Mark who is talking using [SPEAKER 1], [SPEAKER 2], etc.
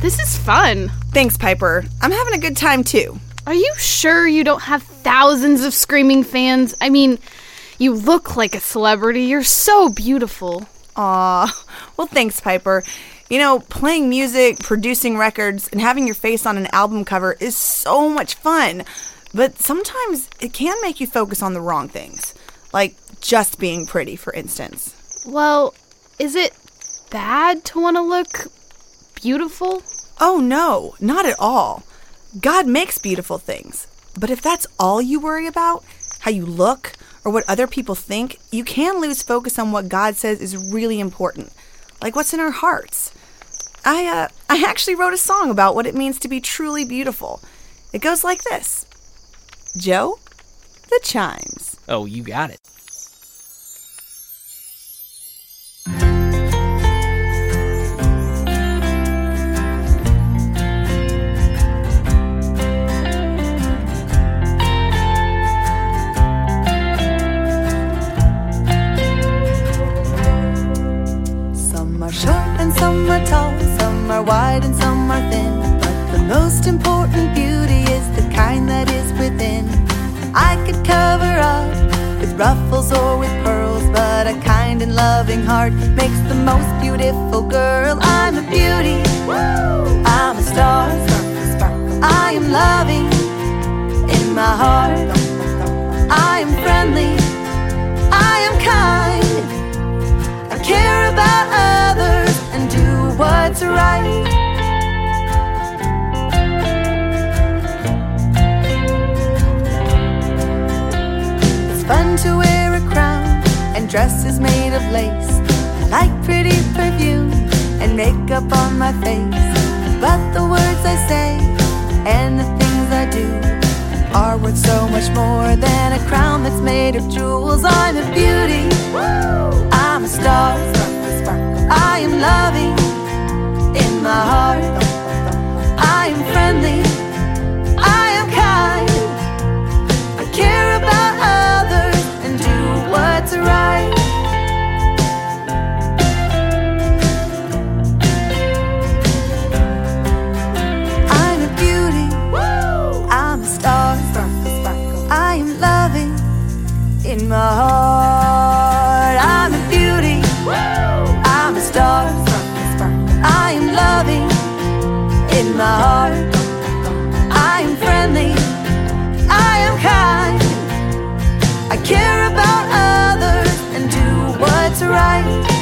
[SPEAKER 1] This is fun.
[SPEAKER 2] Thanks, Piper. I'm having a good time too.
[SPEAKER 1] Are you sure you don't have thousands of screaming fans? I mean, you look like a celebrity. You're so beautiful.
[SPEAKER 2] Aw, well, thanks, Piper. You know, playing music, producing records, and having your face on an album cover is so much fun. But sometimes it can make you focus on the wrong things, like just being pretty, for instance.
[SPEAKER 1] Well, is it bad to want to look beautiful?
[SPEAKER 2] Oh, no, not at all. God makes beautiful things. But if that's all you worry about, how you look, or what other people think, you can lose focus on what God says is really important, like what's in our hearts. I uh, I actually wrote a song about what it means to be truly beautiful. It goes like this. Joe, the chimes.
[SPEAKER 3] Oh, you got it.
[SPEAKER 4] Tall, some are wide and some are thin. But the most important beauty is the kind that is within. I could cover up with ruffles or with pearls, but a kind and loving heart makes the most beautiful girl. I'm a beauty, I'm a star, I am loving in my heart. To wear a crown and dresses made of lace. I like pretty perfume and makeup on my face. But the words I say and the things I do are worth so much more than a crown that's made of jewels. I'm a beauty. I'm a star. I am loving in my heart. in my heart. I'm a beauty. I'm a star. I am loving in my heart. I am friendly. I am kind. I care about others and do what's right.